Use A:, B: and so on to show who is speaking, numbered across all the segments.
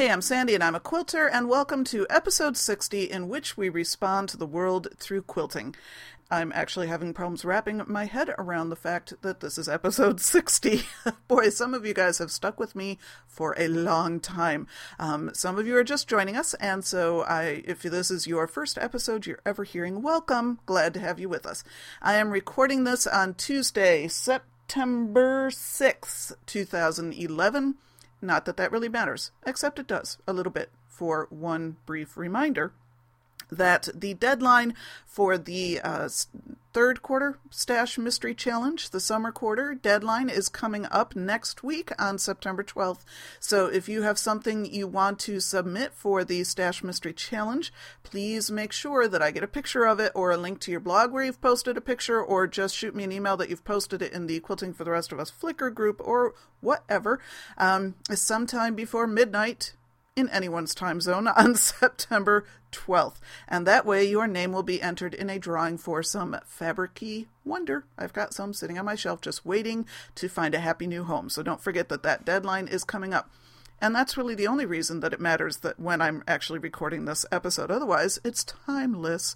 A: Hey, I'm Sandy and I'm a quilter, and welcome to episode 60, in which we respond to the world through quilting. I'm actually having problems wrapping my head around the fact that this is episode 60. Boy, some of you guys have stuck with me for a long time. Um, some of you are just joining us, and so I, if this is your first episode you're ever hearing, welcome. Glad to have you with us. I am recording this on Tuesday, September 6th, 2011. Not that that really matters, except it does a little bit. For one brief reminder that the deadline for the uh, third quarter Stash Mystery Challenge, the summer quarter deadline, is coming up next week on September 12th. So if you have something you want to submit for the Stash Mystery Challenge, please make sure that I get a picture of it or a link to your blog where you've posted a picture, or just shoot me an email that you've posted it in the Quilting for the Rest of Us Flickr group or whatever. Um, sometime before midnight in anyone's time zone on September 12th. And that way your name will be entered in a drawing for some fabricy wonder. I've got some sitting on my shelf just waiting to find a happy new home. So don't forget that that deadline is coming up. And that's really the only reason that it matters that when I'm actually recording this episode. Otherwise, it's timeless.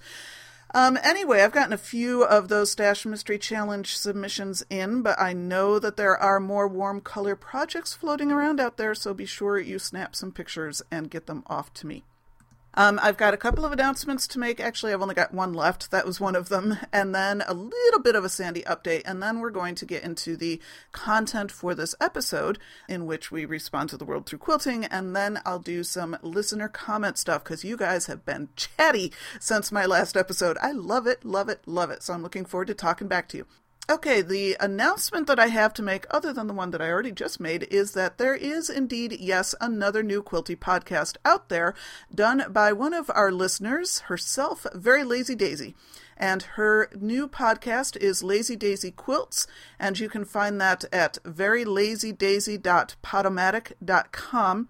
A: Um, anyway, I've gotten a few of those Stash Mystery Challenge submissions in, but I know that there are more warm color projects floating around out there, so be sure you snap some pictures and get them off to me. Um, I've got a couple of announcements to make. Actually, I've only got one left. That was one of them. And then a little bit of a Sandy update. And then we're going to get into the content for this episode, in which we respond to the world through quilting. And then I'll do some listener comment stuff because you guys have been chatty since my last episode. I love it, love it, love it. So I'm looking forward to talking back to you. Okay, the announcement that I have to make, other than the one that I already just made, is that there is indeed, yes, another new Quilty podcast out there done by one of our listeners, herself, Very Lazy Daisy. And her new podcast is Lazy Daisy Quilts, and you can find that at verylazydaisy.podomatic.com.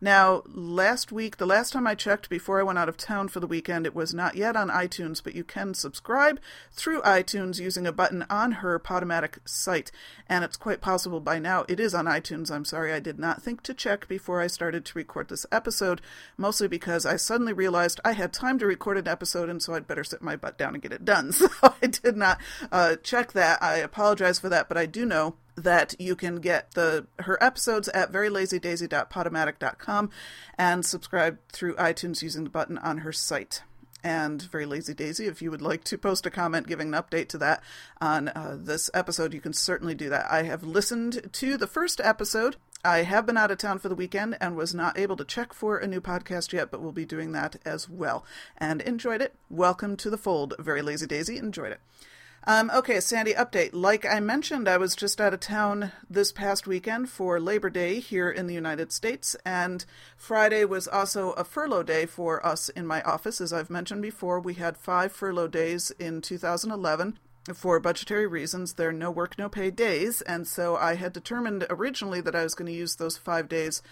A: Now, last week, the last time I checked before I went out of town for the weekend, it was not yet on iTunes, but you can subscribe through iTunes using a button on her Podomatic site. And it's quite possible by now it is on iTunes. I'm sorry, I did not think to check before I started to record this episode, mostly because I suddenly realized I had time to record an episode, and so I'd better sit my butt down and get it done. So I did not uh, check that. I apologize for that, but I do know that you can get the her episodes at verylazydaisy.podomatic.com and subscribe through iTunes using the button on her site. And Very Lazy Daisy, if you would like to post a comment giving an update to that on uh, this episode, you can certainly do that. I have listened to the first episode. I have been out of town for the weekend and was not able to check for a new podcast yet, but we'll be doing that as well. And enjoyed it. Welcome to the fold, Very Lazy Daisy. Enjoyed it. Um, okay, Sandy, update. Like I mentioned, I was just out of town this past weekend for Labor Day here in the United States, and Friday was also a furlough day for us in my office. As I've mentioned before, we had five furlough days in 2011 for budgetary reasons, there are no work, no pay days, and so I had determined originally that I was going to use those five days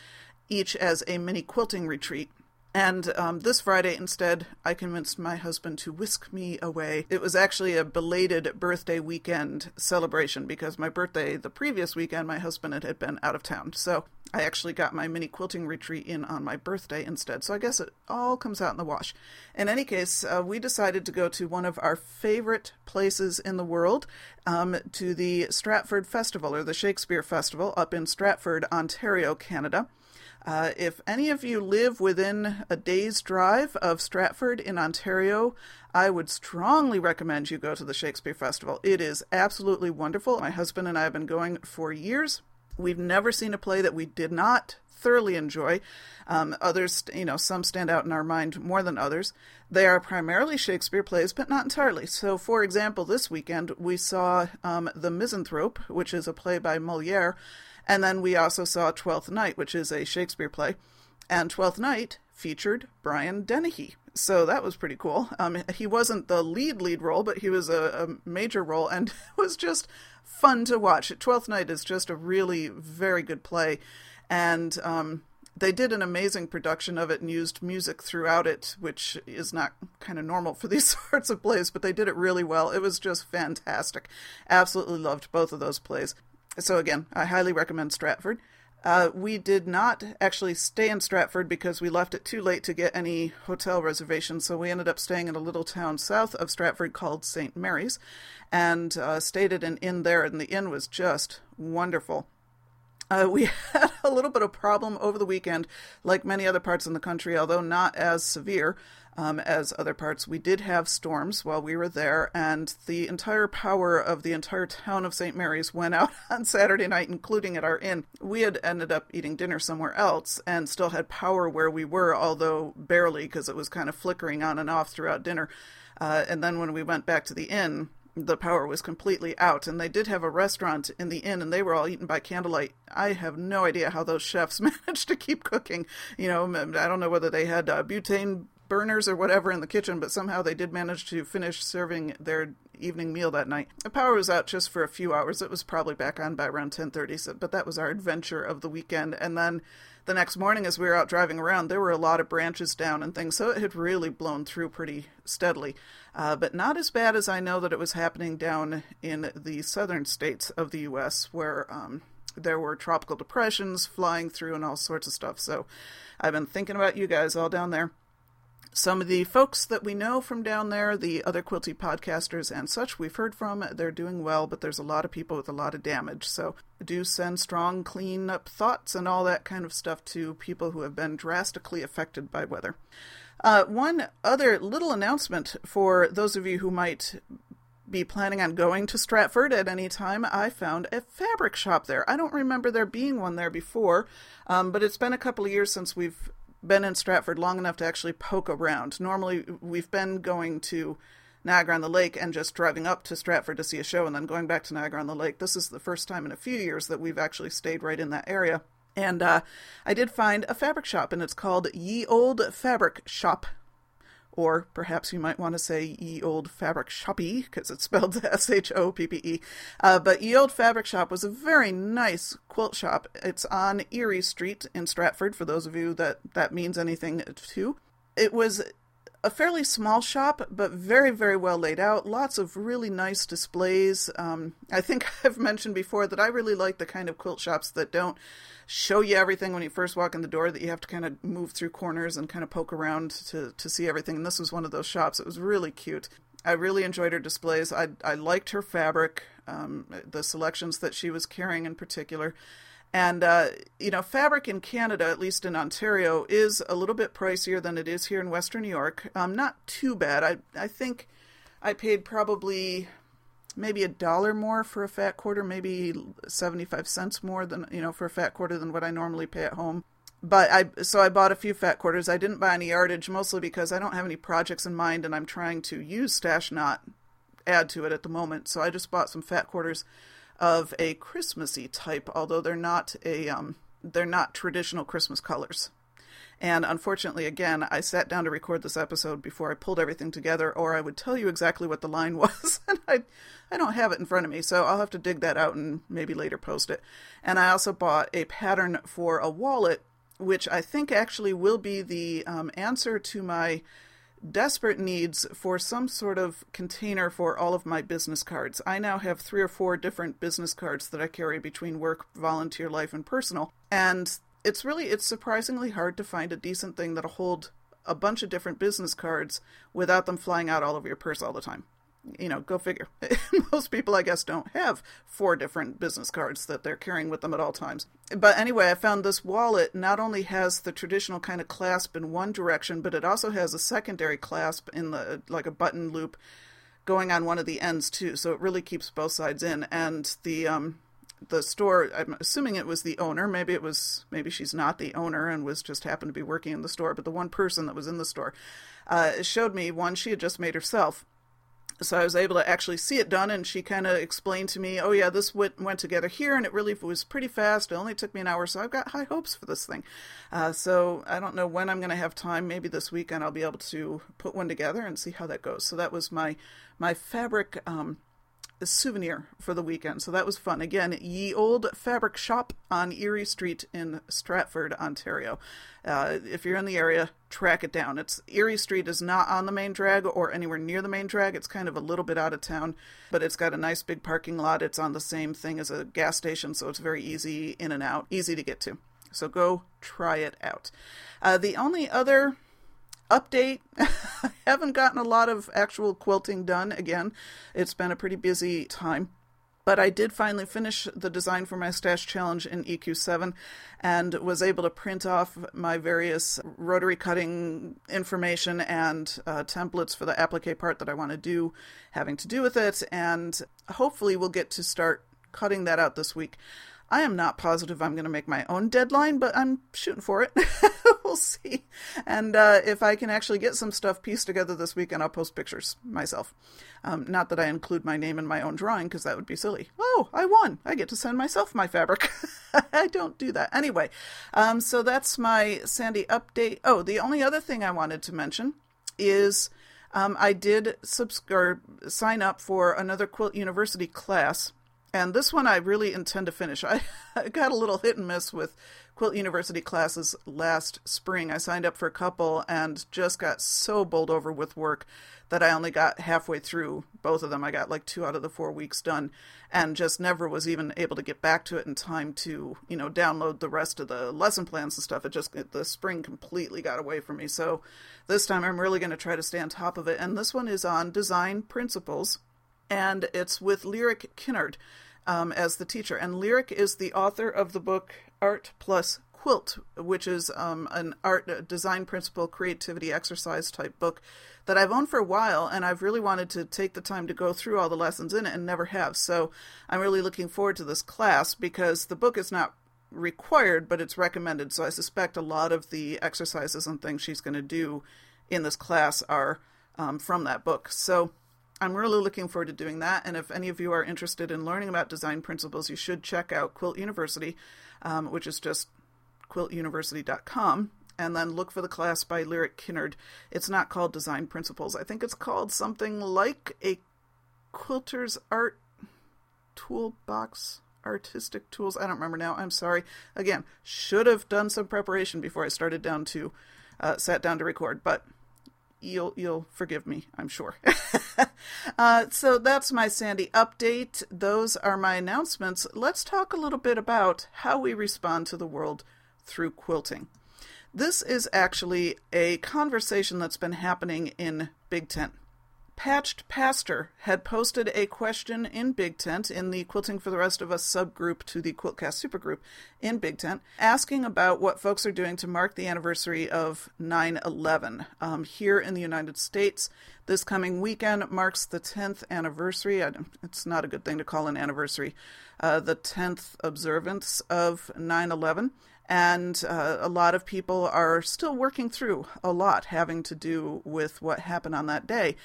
A: each as a mini quilting retreat. And um, this Friday, instead, I convinced my husband to whisk me away. It was actually a belated birthday weekend celebration because my birthday the previous weekend, my husband had been out of town. So I actually got my mini quilting retreat in on my birthday instead. So I guess it all comes out in the wash. In any case, uh, we decided to go to one of our favorite places in the world, um, to the Stratford Festival or the Shakespeare Festival up in Stratford, Ontario, Canada. Uh, if any of you live within a day's drive of Stratford in Ontario, I would strongly recommend you go to the Shakespeare Festival. It is absolutely wonderful. My husband and I have been going for years. We've never seen a play that we did not thoroughly enjoy. Um, others, you know, some stand out in our mind more than others. They are primarily Shakespeare plays, but not entirely. So, for example, this weekend we saw um, The Misanthrope, which is a play by Moliere, and then we also saw Twelfth Night, which is a Shakespeare play. And Twelfth Night, featured Brian Dennehy. So that was pretty cool. Um, he wasn't the lead lead role, but he was a, a major role, and it was just fun to watch. Twelfth Night is just a really very good play, and um, they did an amazing production of it and used music throughout it, which is not kind of normal for these sorts of plays, but they did it really well. It was just fantastic. Absolutely loved both of those plays. So, again, I highly recommend Stratford. Uh, we did not actually stay in Stratford because we left it too late to get any hotel reservations. So we ended up staying in a little town south of Stratford called St. Mary's and uh, stayed at an inn there. And the inn was just wonderful. Uh, we had a little bit of problem over the weekend, like many other parts in the country, although not as severe um, as other parts. We did have storms while we were there, and the entire power of the entire town of St. Mary's went out on Saturday night, including at our inn. We had ended up eating dinner somewhere else and still had power where we were, although barely because it was kind of flickering on and off throughout dinner. Uh, and then when we went back to the inn, the power was completely out and they did have a restaurant in the inn and they were all eaten by candlelight i have no idea how those chefs managed to keep cooking you know i don't know whether they had uh, butane burners or whatever in the kitchen but somehow they did manage to finish serving their evening meal that night. The power was out just for a few hours. It was probably back on by around 10.30 so, but that was our adventure of the weekend. And then the next morning as we were out driving around there were a lot of branches down and things so it had really blown through pretty steadily. Uh, but not as bad as i know that it was happening down in the southern states of the us where um, there were tropical depressions flying through and all sorts of stuff. So i've been thinking about you guys all down there some of the folks that we know from down there, the other quilty podcasters and such, we've heard from, they're doing well, but there's a lot of people with a lot of damage. So do send strong clean up thoughts and all that kind of stuff to people who have been drastically affected by weather. Uh, one other little announcement for those of you who might be planning on going to Stratford at any time, I found a fabric shop there. I don't remember there being one there before, um, but it's been a couple of years since we've been in Stratford long enough to actually poke around. Normally, we've been going to Niagara on the Lake and just driving up to Stratford to see a show and then going back to Niagara on the Lake. This is the first time in a few years that we've actually stayed right in that area. And uh, I did find a fabric shop, and it's called Ye Olde Fabric Shoppe or perhaps you might want to say Ye Old Fabric Shoppy, because it's spelled S H O P P E. Uh, but Ye Old Fabric Shop was a very nice quilt shop. It's on Erie Street in Stratford, for those of you that that means anything to. It was a fairly small shop, but very, very well laid out. Lots of really nice displays. Um, I think I've mentioned before that I really like the kind of quilt shops that don't show you everything when you first walk in the door that you have to kind of move through corners and kind of poke around to, to see everything. And this was one of those shops. It was really cute. I really enjoyed her displays. I, I liked her fabric, um, the selections that she was carrying in particular. And, uh, you know, fabric in Canada, at least in Ontario, is a little bit pricier than it is here in Western New York. Um, not too bad. I, I think I paid probably maybe a dollar more for a fat quarter, maybe 75 cents more than, you know, for a fat quarter than what I normally pay at home. But I, so I bought a few fat quarters. I didn't buy any yardage, mostly because I don't have any projects in mind and I'm trying to use Stash Not, add to it at the moment. So I just bought some fat quarters of a Christmassy type, although they're not a, um, they're not traditional Christmas colors. And unfortunately, again, I sat down to record this episode before I pulled everything together, or I would tell you exactly what the line was, and I, I don't have it in front of me, so I'll have to dig that out and maybe later post it. And I also bought a pattern for a wallet, which I think actually will be the um, answer to my desperate needs for some sort of container for all of my business cards. I now have three or four different business cards that I carry between work, volunteer life, and personal. And it's really it's surprisingly hard to find a decent thing that'll hold a bunch of different business cards without them flying out all over your purse all the time. You know, go figure. Most people, I guess, don't have four different business cards that they're carrying with them at all times. But anyway, I found this wallet not only has the traditional kind of clasp in one direction, but it also has a secondary clasp in the like a button loop going on one of the ends too. So it really keeps both sides in. And the um, the store i'm assuming it was the owner maybe it was maybe she's not the owner and was just happened to be working in the store but the one person that was in the store uh, showed me one she had just made herself so I was able to actually see it done, and she kind of explained to me, "Oh yeah, this went went together here, and it really was pretty fast. It only took me an hour, so I've got high hopes for this thing." Uh, so I don't know when I'm going to have time. Maybe this weekend I'll be able to put one together and see how that goes. So that was my my fabric um, souvenir for the weekend. So that was fun. Again, Ye Olde Fabric Shoppe on Erie Street in Stratford, Ontario. Uh, if you're in the area, track it down. It's Erie Street is not on the main drag or anywhere near the main drag. It's kind of a little bit out of town, but it's got a nice big parking lot. It's on the same thing as a gas station, so it's very easy in and out, easy to get to. So go try it out. Uh, the only other update. I haven't gotten a lot of actual quilting done again. It's been a pretty busy time. But I did finally finish the design for my stash challenge in EQ7 and was able to print off my various rotary cutting information and uh, templates for the applique part that I want to do, having to do with it. And hopefully, we'll get to start cutting that out this week. I am not positive I'm going to make my own deadline, but I'm shooting for it. we'll see. And uh, if I can actually get some stuff pieced together this weekend, I'll post pictures myself. Um, not that I include my name in my own drawing, because that would be silly. Oh, I won. I get to send myself my fabric. I don't do that. Anyway, um, so that's my Sandy update. Oh, the only other thing I wanted to mention is. Um, I did subscribe, sign up for another Quilt University class and this one I really intend to finish. I, I got a little hit and miss with Quilt University classes last spring. I signed up for a couple and just got so bowled over with work that I only got halfway through both of them. I got like two out of the four weeks done and just never was even able to get back to it in time to, you know, download the rest of the lesson plans and stuff. It just, the spring completely got away from me. So this time I'm really going to try to stay on top of it. And this one is on design principles and it's with Lyric Kinard um, as the teacher. And Lyric is the author of the book Art Plus Quilt, which is um, an art uh, design principle creativity exercise type book that I've owned for a while, and I've really wanted to take the time to go through all the lessons in it and never have. So I'm really looking forward to this class because the book is not required, but it's recommended. So I suspect a lot of the exercises and things she's going to do in this class are um, from that book. So I'm really looking forward to doing that. And if any of you are interested in learning about design principles, you should check out Quilt University, um, which is just quiltuniversity.com. And then look for the class by Lyric Kinard. It's not called Design Principles. I think it's called something like a quilter's art toolbox artistic tools. I don't remember now. I'm sorry. Again, should have done some preparation before I started down to uh, sat down to record, but you'll you'll forgive me, I'm sure. uh, so that's my Sandy update. Those are my announcements. Let's talk a little bit about how we respond to the world through quilting. This is actually a conversation that's been happening in Big Tent Patched Pastor had posted a question in Big Tent in the Quilting for the Rest of Us subgroup to the Quiltcast supergroup in Big Tent, asking about what folks are doing to mark the anniversary of 9 11. Um, here in the United States, this coming weekend marks the 10th anniversary. It's not a good thing to call an anniversary, uh, the 10th observance of 9 11 and uh, a lot of people are still working through a lot having to do with what happened on that day.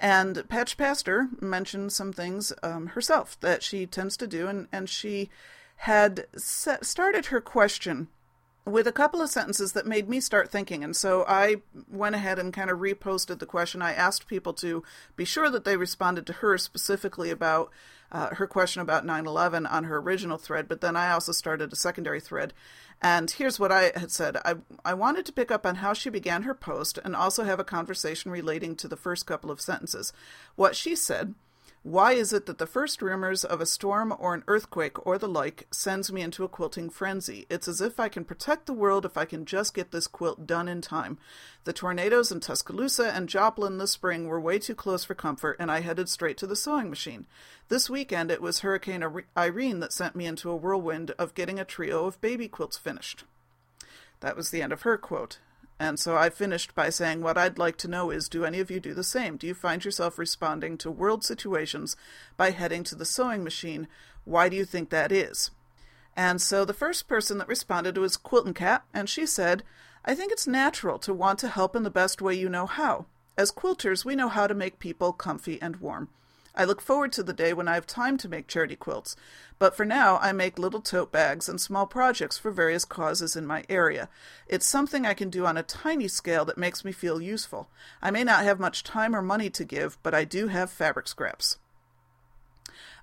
A: And Patch Pastor mentioned some things um, herself that she tends to do, and, and she had set, started her question with a couple of sentences that made me start thinking. And so I went ahead and kind of reposted the question. I asked people to be sure that they responded to her specifically about uh, her question about 9 11 on her original thread, but then I also started a secondary thread. And here's what I had said I, I wanted to pick up on how she began her post and also have a conversation relating to the first couple of sentences. What she said why is it that the first rumors of a storm or an earthquake or the like sends me into a quilting frenzy? It's as if I can protect the world if I can just get this quilt done in time. The tornadoes in Tuscaloosa and Joplin this spring were way too close for comfort, and I headed straight to the sewing machine. This weekend it was Hurricane Irene that sent me into a whirlwind of getting a trio of baby quilts finished. That was the end of her quote. And so I finished by saying, What I'd like to know is do any of you do the same? Do you find yourself responding to world situations by heading to the sewing machine? Why do you think that is? And so the first person that responded was Quiltin' Cat, and she said, I think it's natural to want to help in the best way you know how. As quilters, we know how to make people comfy and warm. I look forward to the day when I have time to make charity quilts, but for now I make little tote bags and small projects for various causes in my area. It's something I can do on a tiny scale that makes me feel useful. I may not have much time or money to give, but I do have fabric scraps.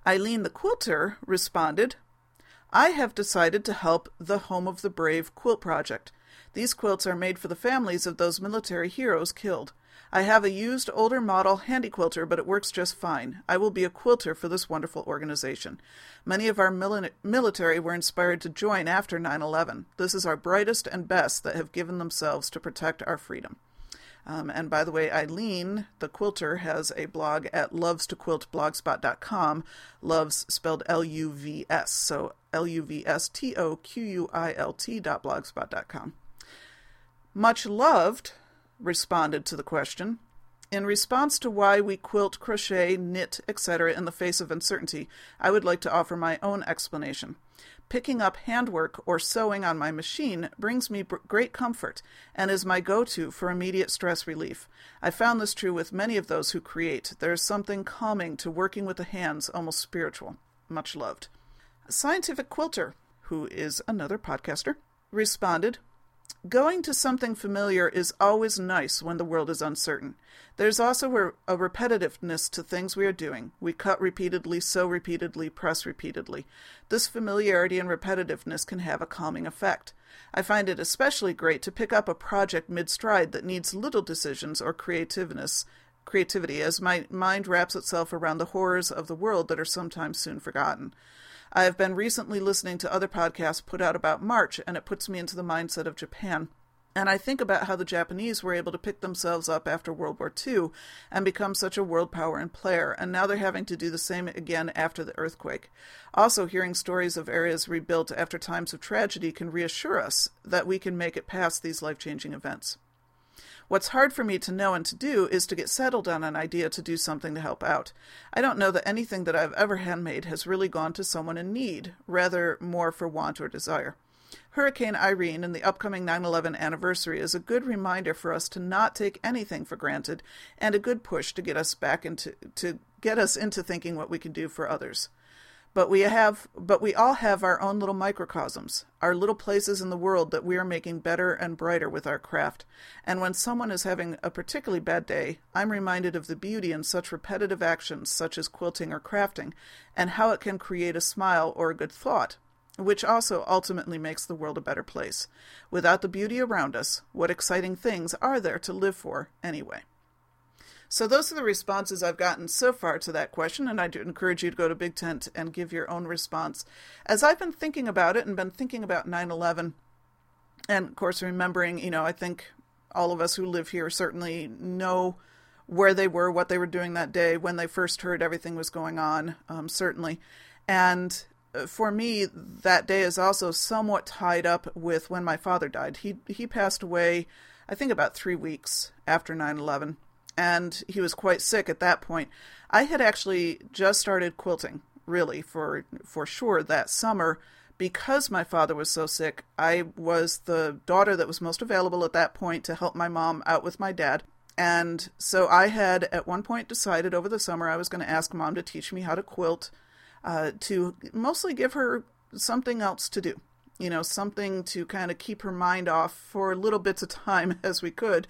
A: Eileen the quilter responded, I have decided to help the Home of the Brave quilt project. These quilts are made for the families of those military heroes killed. I have a used older model handy quilter, but it works just fine. I will be a quilter for this wonderful organization. Many of our mili- military were inspired to join after 9 11. This is our brightest and best that have given themselves to protect our freedom. Um, and by the way, Eileen, the quilter, has a blog at loves2quiltblogspot.com. Loves spelled L U V S. So L U V S T O Q U I L T blogspot.com. Much loved responded to the question. In response to why we quilt, crochet, knit, etc. in the face of uncertainty, I would like to offer my own explanation. Picking up handwork or sewing on my machine brings me great comfort and is my go to for immediate stress relief. I found this true with many of those who create. There is something calming to working with the hands, almost spiritual. Much loved. A scientific quilter, who is another podcaster, responded Going to something familiar is always nice when the world is uncertain. There's also a, repetitiveness to things we are doing. We cut repeatedly, sew repeatedly, press repeatedly. This familiarity and repetitiveness can have a calming effect. I find it especially great to pick up a project mid stride that needs little decisions or creativeness creativity as my mind wraps itself around the horrors of the world that are sometimes soon forgotten. I have been recently listening to other podcasts put out about March, and it puts me into the mindset of Japan. And I think about how the Japanese were able to pick themselves up after World War II and become such a world power and player, and now they're having to do the same again after the earthquake. Also, hearing stories of areas rebuilt after times of tragedy can reassure us that we can make it past these life changing events. What's hard for me to know and to do is to get settled on an idea to do something to help out. I don't know that anything that I've ever handmade has really gone to someone in need, rather, more for want or desire. Hurricane Irene and the upcoming 9 11 anniversary is a good reminder for us to not take anything for granted and a good push to get us back into to get us into thinking what we can do for others. But we have but we all have our own little microcosms, our little places in the world that we are making better and brighter with our craft. And when someone is having a particularly bad day, I'm reminded of the beauty in such repetitive actions such as quilting or crafting, and how it can create a smile or a good thought, which also ultimately makes the world a better place. Without the beauty around us, what exciting things are there to live for anyway? So those are the responses I've gotten so far to that question, and I do encourage you to go to Big Tent and give your own response. As I've been thinking about it and been thinking about 9/11, and of course remembering, you know, I think all of us who live here certainly know where they were, what they were doing that day when they first heard everything was going on, um, certainly. And uh, for me, that day is also somewhat tied up with when my father died. He he passed away, I think, about three weeks after 9 11 and he was quite sick at that point. I had actually just started quilting, really, for for sure that summer because my father was so sick. I was the daughter that was most available at that point to help my mom out with my dad. And so I had at one point decided over the summer I was going to ask mom to teach me how to quilt, uh, to mostly give her something else to do you know, something to kind of keep her mind off for little bits of time as we could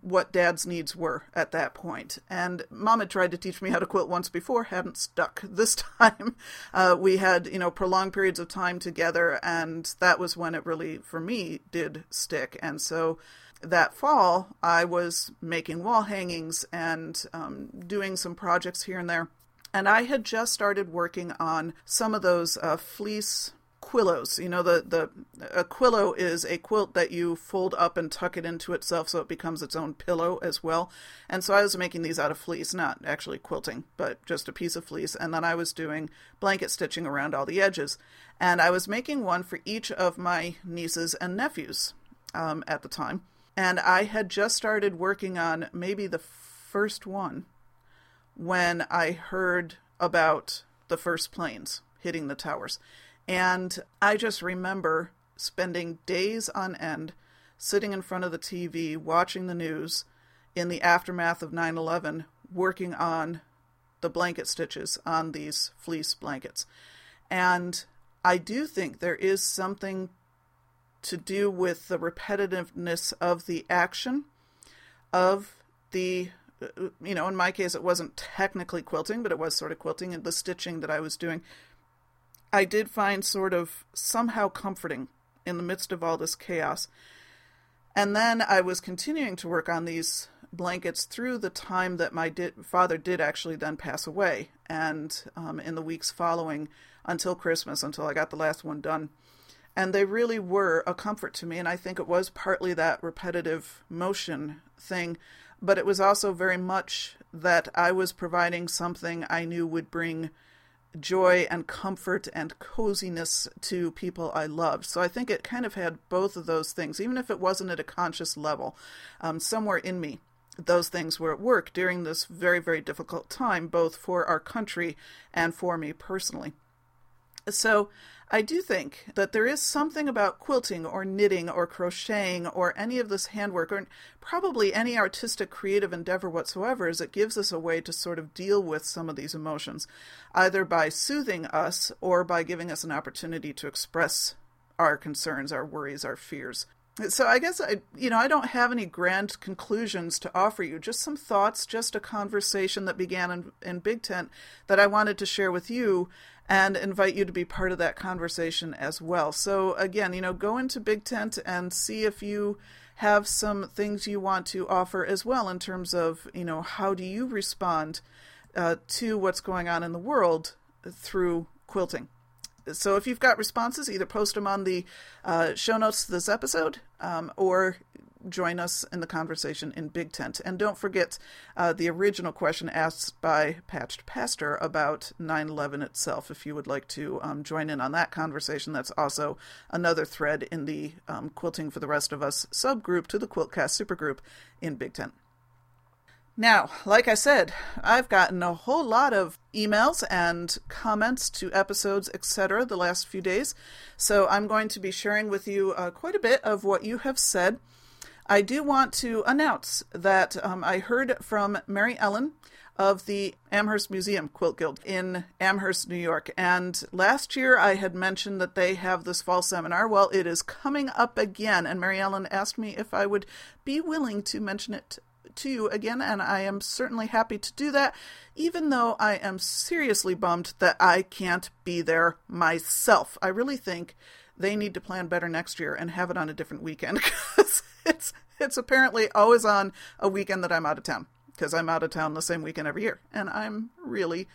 A: what dad's needs were at that point. And mom had tried to teach me how to quilt once before, hadn't stuck. This time uh, we had, you know, prolonged periods of time together, and that was when it really, for me, did stick. And so that fall, I was making wall hangings and um, doing some projects here and there. And I had just started working on some of those uh, fleece quillos. You know, the, the a quillo is a quilt that you fold up and tuck it into itself so it becomes its own pillow as well. And so I was making these out of fleece, not actually quilting, but just a piece of fleece. And then I was doing blanket stitching around all the edges. And I was making one for each of my nieces and nephews um, at the time. And I had just started working on maybe the first one when I heard about the first planes hitting the towers. And I just remember spending days on end sitting in front of the TV watching the news in the aftermath of 9 11 working on the blanket stitches on these fleece blankets. And I do think there is something to do with the repetitiveness of the action of the uh, you know in my case it wasn't technically quilting but it was sort of quilting and the stitching that I was doing I did find sort of somehow comforting in the midst of all this chaos. And then I was continuing to work on these blankets through the time that my di- father did actually then pass away. And um, in the weeks following until Christmas until I got the last one done. And they really were a comfort to me. And i think it was partly that repetitive motion thing. But it was also very much that i was providing something i knew would bring joy and comfort and coziness to people i loved. So i think it kind of had both of those things even if it wasn't at a conscious level. Um, somewhere in me those things were at work during this very very difficult time both for our country and for me personally. So I do think that there is something about quilting or knitting or crocheting or any of this handwork or probably any artistic creative endeavor whatsoever is it gives us a way to sort of deal with some of these emotions, either by soothing us or by giving us an opportunity to express our concerns, our worries, our fears. So I guess I you know I don't have any grand conclusions to offer you just some thoughts just a conversation that began in, in Big Tent that I wanted to share with you and invite you to be part of that conversation as well. So, again, you know, go into Big Tent and see if you have some things you want to offer as well in terms of, you know, how do you respond uh, to what's going on in the world through quilting. So, if you've got responses, either post them on the uh, show notes to this episode um, or join us in the conversation in Big Tent. And don't forget uh, the original question asked by Patched Pastor about 9 11 itself. If you would like to um, join in on that conversation, that's also another thread in the um, Quilting for the Rest of Us subgroup to the Quiltcast supergroup in Big Tent. Now, like I said, I've gotten a whole lot of emails and comments to episodes, etc., the last few days. So I'm going to be sharing with you uh, quite a bit of what you have said. I do want to announce that um, I heard from Mary Ellen of the Amherst Museum Quilt Guild in Amherst, New York. And last year I had mentioned that they have this fall seminar. Well, it is coming up again, and Mary Ellen asked me if I would be willing to mention it to you again, and I am certainly happy to do that, even though I am seriously bummed that I can't be there myself. I really think they need to plan better next year and have it on a different weekend because it's it's apparently always on a weekend that I'm out of town because I'm out of town the same weekend every year, and I'm really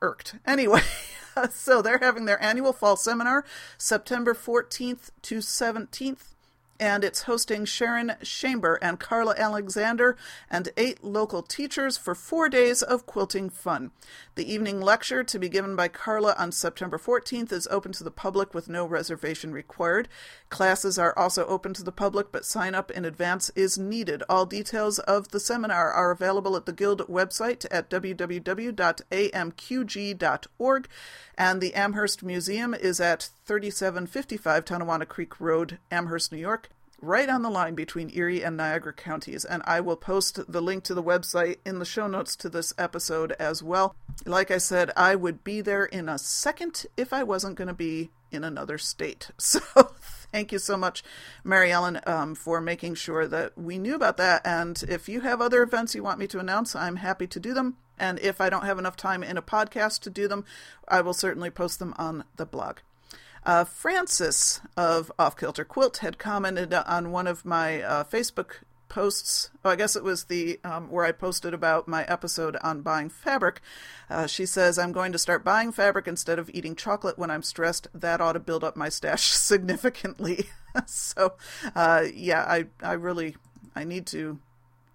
A: irked. Anyway, so they're having their annual fall seminar September 14th to 17th and it's hosting Sharon Schamber and Carla Alexander and eight local teachers for four days of quilting fun. The evening lecture to be given by Carla on September 14th is open to the public with no reservation required. Classes are also open to the public, but sign up in advance is needed. All details of the seminar are available at the Guild website at www.amqg.org, and the Amherst Museum is at 3755 Tonawanda Creek Road, Amherst, New York right on the line between Erie and Niagara counties. And I will post the link to the website in the show notes to this episode as well. Like I said, I would be there in a second if I wasn't going to be in another state. So thank you so much, Mary Ellen, um, for making sure that we knew about that. And if you have other events you want me to announce, I'm happy to do them. And if I don't have enough time in a podcast to do them, I will certainly post them on the blog. Uh, Frances of Off Kilter Quilt had commented on one of my uh, Facebook posts. Oh, I guess it was the um, where I posted about my episode on buying fabric. Uh, she says I'm going to start buying fabric instead of eating chocolate when I'm stressed. That ought to build up my stash significantly. so, uh, yeah, I I really I need to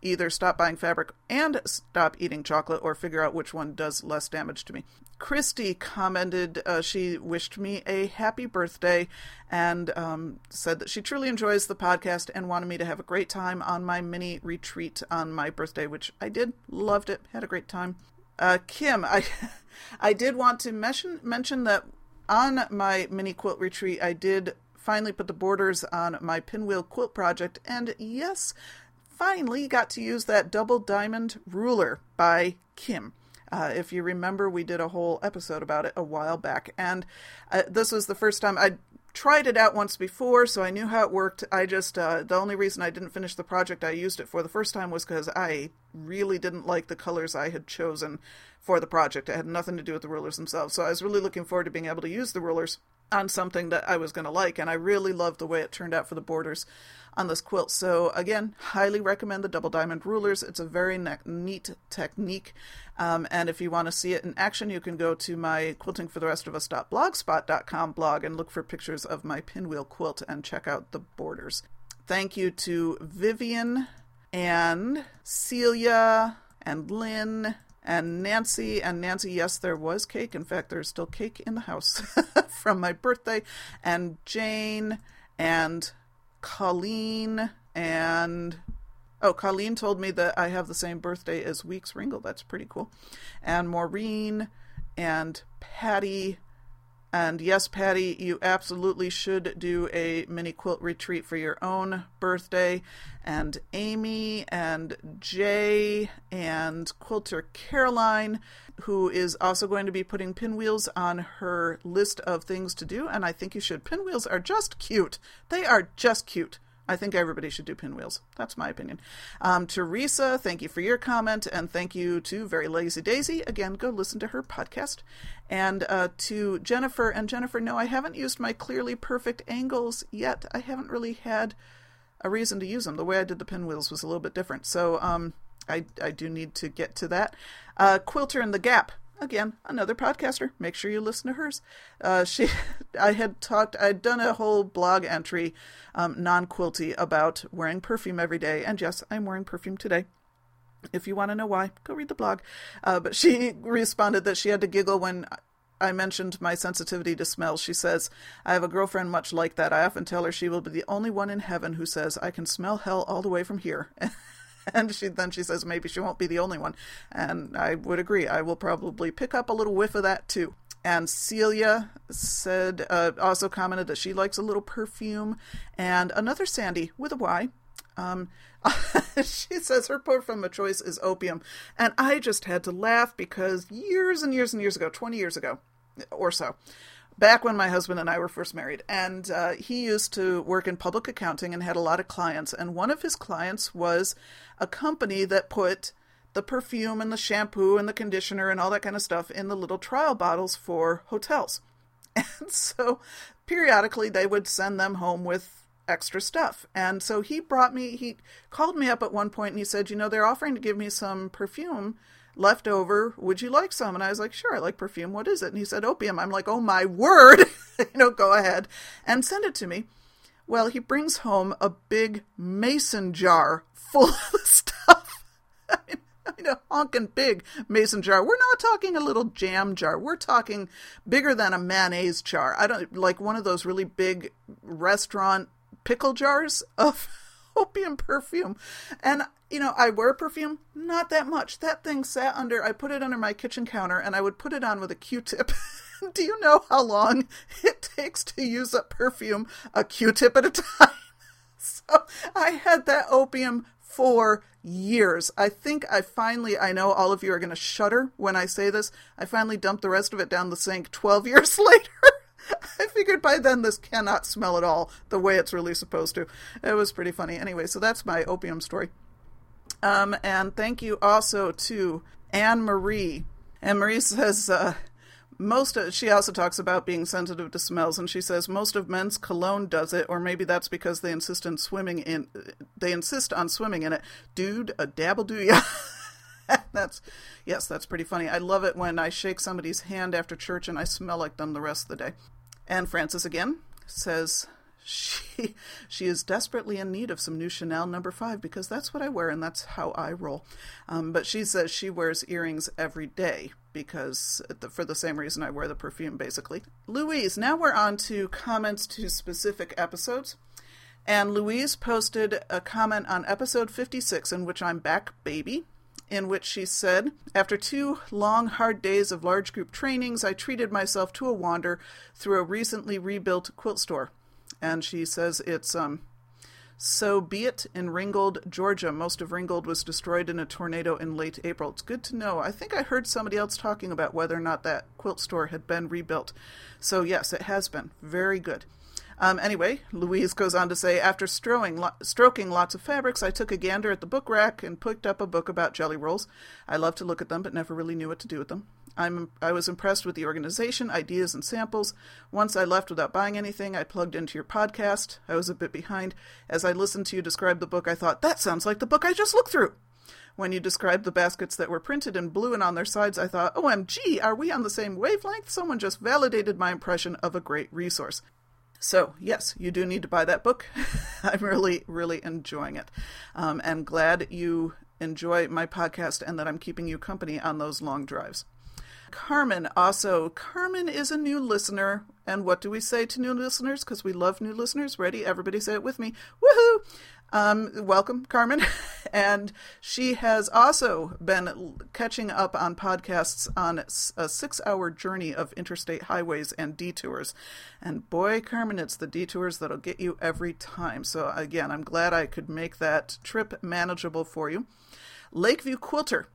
A: either stop buying fabric and stop eating chocolate or figure out which one does less damage to me. Christy commented uh, she wished me a happy birthday and um, said that she truly enjoys the podcast and wanted me to have a great time on my mini retreat on my birthday, which I did. Loved it. Had a great time. Uh, Kim, I I did want to mention mention that on my mini quilt retreat, I did finally put the borders on my pinwheel quilt project, and yes, finally got to use that double diamond ruler by Kim. Uh, if you remember, we did a whole episode about it a while back, and uh, this was the first time I tried it out once before, so I knew how it worked. I just uh, the only reason I didn't finish the project I used it for the first time was because I really didn't like the colors I had chosen for the project. It had nothing to do with the rulers themselves, so I was really looking forward to being able to use the rulers on something that I was going to like, and I really loved the way it turned out for the borders on this quilt. So again, highly recommend the double diamond rulers. It's a very ne- neat technique, um, and if you want to see it in action, you can go to my quilting for the rest of us.blogspot.com blog and look for pictures of my pinwheel quilt and check out the borders. Thank you to Vivian and Celia and Lynn and Nancy and Nancy, yes, there was cake. In fact, there's still cake in the house from my birthday. And Jane and Colleen and oh, Colleen told me that I have the same birthday as Weeks Ringle. That's pretty cool. And Maureen and Patty and yes, Patty, you absolutely should do a mini quilt retreat for your own birthday. And Amy and Jay and Quilter Caroline, who is also going to be putting pinwheels on her list of things to do. And I think you should. Pinwheels are just cute. They are just cute. I think everybody should do pinwheels. That's my opinion. Um, Teresa, thank you for your comment, and thank you to Very Lazy Daisy. Again, go listen to her podcast. And uh, to Jennifer, and Jennifer, no, I haven't used my clearly perfect angles yet. I haven't really had a reason to use them. The way I did the pinwheels was a little bit different. So um, I, I do need to get to that. Uh, Quilter in the Gap again another podcaster make sure you listen to hers uh, she i had talked i'd done a whole blog entry um, non-quilty about wearing perfume every day and yes i'm wearing perfume today if you want to know why go read the blog uh, but she responded that she had to giggle when I mentioned my sensitivity to smell. She says, I have a girlfriend much like that. I often tell her she will be the only one in heaven who says, I can smell hell all the way from here. and she then she says maybe she won't be the only one. And i would agree. I will probably pick up a little whiff of that too. And celia said uh, also commented that she likes a little perfume. And another sandy with a y um, she says her perfume of choice is opium. And i just had to laugh because years and years and years ago 20 years ago or so back when my husband and I were first married. And uh, he used to work in public accounting and had a lot of clients. And one of his clients was a company that put the perfume and the shampoo and the conditioner and all that kind of stuff in the little trial bottles for hotels. And so periodically they would send them home with extra stuff. And so he brought me, he called me up at one point and he said, You know, they're offering to give me some perfume left over. Would you like some? And I was like, sure, I like perfume. What is it? And he said, opium. I'm like, oh my word. you know, go ahead and send it to me. Well, he brings home a big mason jar full of stuff. I mean, I mean, a honking big mason jar. We're not talking a little jam jar. We're talking bigger than a mayonnaise jar. I don't like one of those really big restaurant pickle jars of opium perfume. And you know, I wear perfume, not that much. That thing sat under, I put it under my kitchen counter and I would put it on with a Q tip. Do you know how long it takes to use up perfume a Q tip at a time? so I had that opium for years. I think I finally, I know all of you are going to shudder when I say this. I finally dumped the rest of it down the sink 12 years later. I figured by then this cannot smell at all the way it's really supposed to. It was pretty funny. Anyway, so that's my opium story. Um, and thank you also to Anne Marie. Anne Marie says uh, most of, she also talks about being sensitive to smells, and she says most of men's cologne does it, or maybe that's because they insist on swimming in. They insist on swimming in it. Dude, a dabble do ya? that's yes, that's pretty funny. I love it when I shake somebody's hand after church and I smell like them the rest of the day. And Frances again says she she is desperately in need of some new Chanel number five because that's what I wear and that's how I roll. Um, but she says she wears earrings every day because for the same reason I wear the perfume basically. Louise, now we're on to comments to specific episodes. And Louise posted a comment on episode 56 in which I'm back baby in which she said, After two long, hard days of large group trainings, I treated myself to a wander through a recently rebuilt quilt store and she says it's um, So be it in Ringgold, Georgia. Most of Ringgold was destroyed in a tornado in late April. It's good to know. I think I heard somebody else talking about whether or not that quilt store had been rebuilt. So, yes, it has been. Very good. Um, anyway, Louise goes on to say, after lo- stroking lots of fabrics, I took a gander at the book rack and picked up a book about jelly rolls. I love to look at them, but never really knew what to do with them. I'm, I was impressed with the organization, ideas, and samples. Once I left without buying anything, I plugged into your podcast. I was a bit behind. As I listened to you describe the book, I thought, that sounds like the book I just looked through. When you described the baskets that were printed in blue and on their sides, I thought, OMG, are we on the same wavelength? Someone just validated my impression of a great resource. So, yes, you do need to buy that book. I'm really, really enjoying it. Um, and glad you enjoy my podcast and that I'm keeping you company on those long drives. Carmen also. Carmen is a new listener. And what do we say to new listeners? Because we love new listeners. Ready? Everybody say it with me. Woohoo! Um, welcome, Carmen. and she has also been catching up on podcasts on a six hour journey of interstate highways and detours. And boy, Carmen, it's the detours that'll get you every time. So, again, I'm glad I could make that trip manageable for you. Lakeview Quilter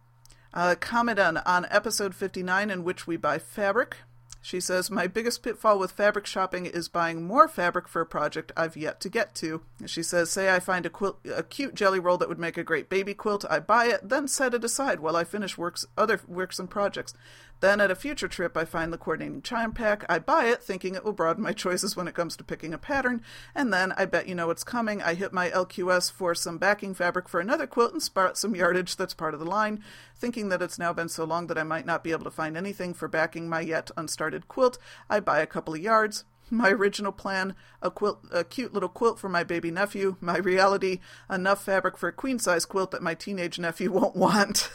A: uh, comment on, on episode 59 in which we buy fabric. She says, My biggest pitfall with fabric shopping is buying more fabric for a project I've yet to get to. She says, Say I find a, a cute jelly roll that would make a great baby quilt, I buy it, then set it aside while I finish works, other works and projects. Then at a future trip, I find the coordinating charm pack. I buy it, thinking it will broaden my choices when it comes to picking a pattern. And then I bet you know what's coming. I hit my LQS for some backing fabric for another quilt and spot some yardage that's part of the line, thinking that it's now been so long that I might not be able to find anything for backing my yet unstarted quilt. I buy a couple of yards. My original plan, a quilt, a cute little quilt for my baby nephew. My reality, enough fabric for a queen size quilt that my teenage nephew won't want.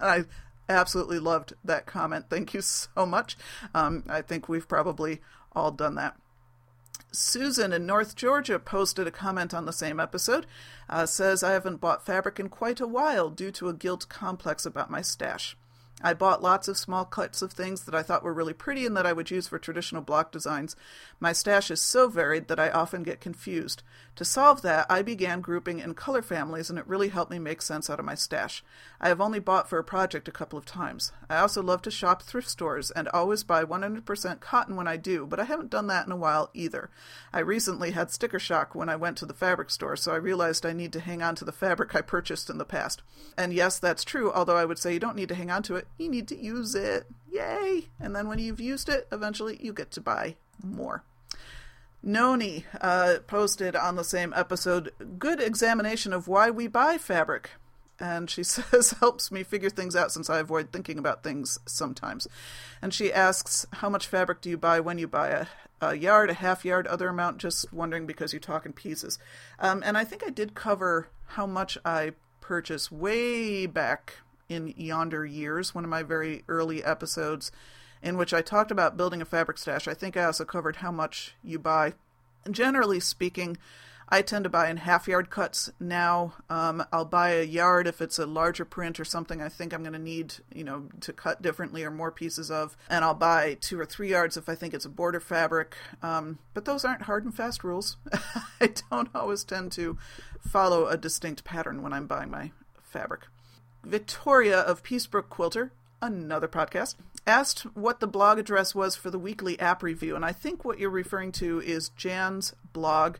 A: I absolutely loved that comment. Thank you so much. Um, I think we've probably all done that. Susan in North Georgia posted a comment on the same episode. Uh, says, I haven't bought fabric in quite a while due to a guilt complex about my stash. I bought lots of small cuts of things that I thought were really pretty and that I would use for traditional block designs. My stash is so varied that I often get confused. To solve that, I began grouping in color families and it really helped me make sense out of my stash. I have only bought for a project a couple of times. I also love to shop thrift stores and always buy 100% cotton when I do, but I haven't done that in a while either. I recently had sticker shock when I went to the fabric store, so I realized I need to hang on to the fabric I purchased in the past. And yes, that's true, although I would say you don't need to hang on to it you need to use it. Yay! And then when you've used it, eventually you get to buy more. Noni uh, posted on the same episode good examination of why we buy fabric. And she says, helps me figure things out since I avoid thinking about things sometimes. And she asks, how much fabric do you buy when you buy a, a yard, a half yard, other amount? Just wondering because you talk in pieces. Um, and I think I did cover how much I purchase way back in Yonder Years, one of my very early episodes, in which I talked about building a fabric stash. I think I also covered how much you buy. Generally speaking, I tend to buy in half yard cuts now. Um, I'll buy a yard if it's a larger print or something I think I'm going to need, you know, to cut differently or more pieces of. And I'll buy two or three yards if I think it's a border fabric. Um, but those aren't hard and fast rules. I don't always tend to follow a distinct pattern when I'm buying my fabric. Victoria of Peacebrook Quilter, another podcast, asked what the blog address was for the weekly app review. And I think what you're referring to is Jan's blog,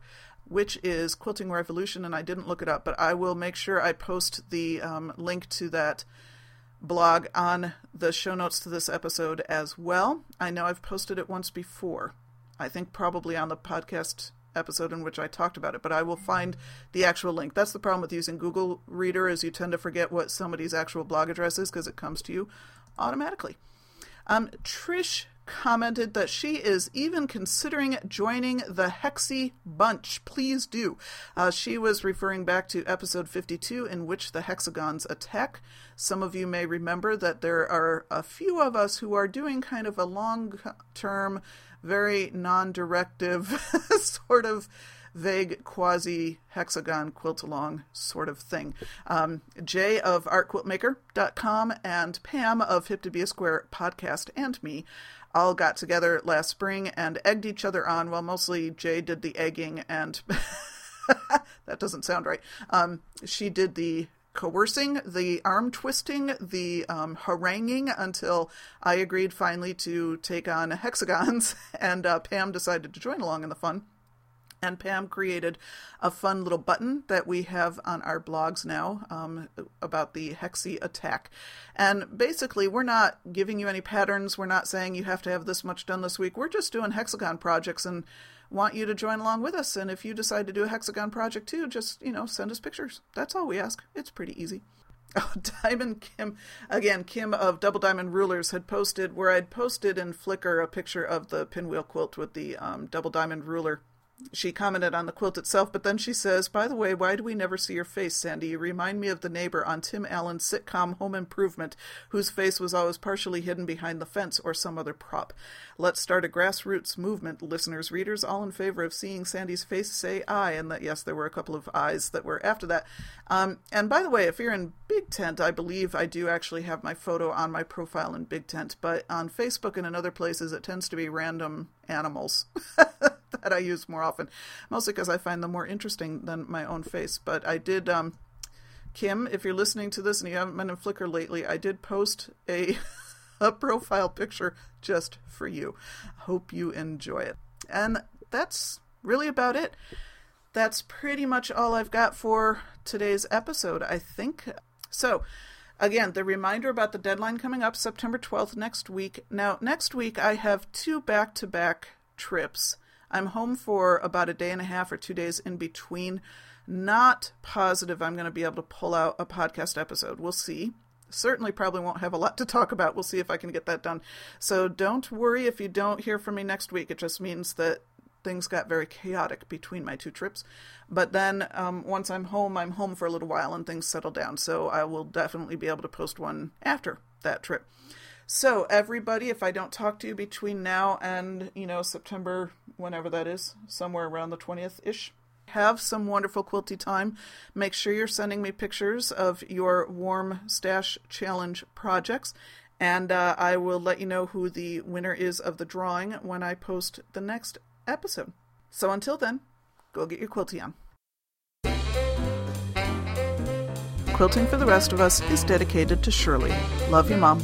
A: which is Quilting Revolution. And I didn't look it up, but I will make sure I post the um, link to that blog on the show notes to this episode as well. I know I've posted it once before. I think probably on the podcast episode in which I talked about it, but I will find the actual link. That's the problem with using Google Reader is you tend to forget what somebody's actual blog address is because it comes to you automatically. Um, Trish commented that she is even considering joining the Hexy Bunch. Please do. Uh, she was referring back to episode 52, in which the hexagons attack. Some of you may remember that there are a few of us who are doing kind of a long term very non directive, sort of vague quasi hexagon quilt along sort of thing. Um, Jay of artquiltmaker.com and Pam of Hip to Be a Square podcast and me all got together last spring and egged each other on. Well, mostly Jay did the egging and that doesn't sound right. Um, she did the coercing, the arm twisting, the um, haranguing until I agreed finally to take on hexagons, and uh, Pam decided to join along in the fun. And Pam created a fun little button that we have on our blogs now um, about the Hexy attack. And basically, we're not giving you any patterns. We're not saying you have to have this much done this week. We're just doing hexagon projects and want you to join along with us. And if you decide to do a hexagon project too, just, you know, send us pictures. That's all we ask. It's pretty easy. Oh, Diamond Kim, again, Kim of Double Diamond Rulers had posted where I'd posted in Flickr a picture of the pinwheel quilt with the um, double diamond ruler she commented on the quilt itself, but then she says, By the way, why do we never see your face, Sandy? You remind me of the neighbor on Tim Allen's sitcom Home Improvement, whose face was always partially hidden behind the fence or some other prop. Let's start a grassroots movement, listeners, readers, all in favor of seeing Sandy's face say I, and that, yes, there were a couple of ayes that were after that. Um, and by the way, if you're in Big Tent, I believe aye do actually have my photo on my profile in Big Tent, but on Facebook and in other places, it tends to be random animals. that I use more often, mostly because I find them more interesting than my own face. But I did, um, Kim, if you're listening to this and you haven't been in Flickr lately, I did post a a profile picture just for you. Hope you enjoy it. And that's really about it. That's pretty much all I've got for today's episode, I think. So, again, the reminder about the deadline coming up September 12th next week. Now, next week I have two back to back trips. I'm home for about a day and a half or two days in between. Not positive I'm going to be able to pull out a podcast episode. We'll see. Certainly, probably won't have a lot to talk about. We'll see if I can get that done. So don't worry if you don't hear from me next week. It just means that things got very chaotic between my two trips. But then um, once I'm home, I'm home for a little while and things settle down. So I will definitely be able to post one after that trip. So, everybody, if I don't talk to you between now and, you know, September, whenever that is, somewhere around the 20th ish, have some wonderful quilty time. Make sure you're sending me pictures of your warm stash challenge projects. And uh, I will let you know who the winner is of the drawing when I post the next episode. So until then, go get your quilty on. Quilting for the Rest of Us is dedicated to Shirley. Love you, Mom.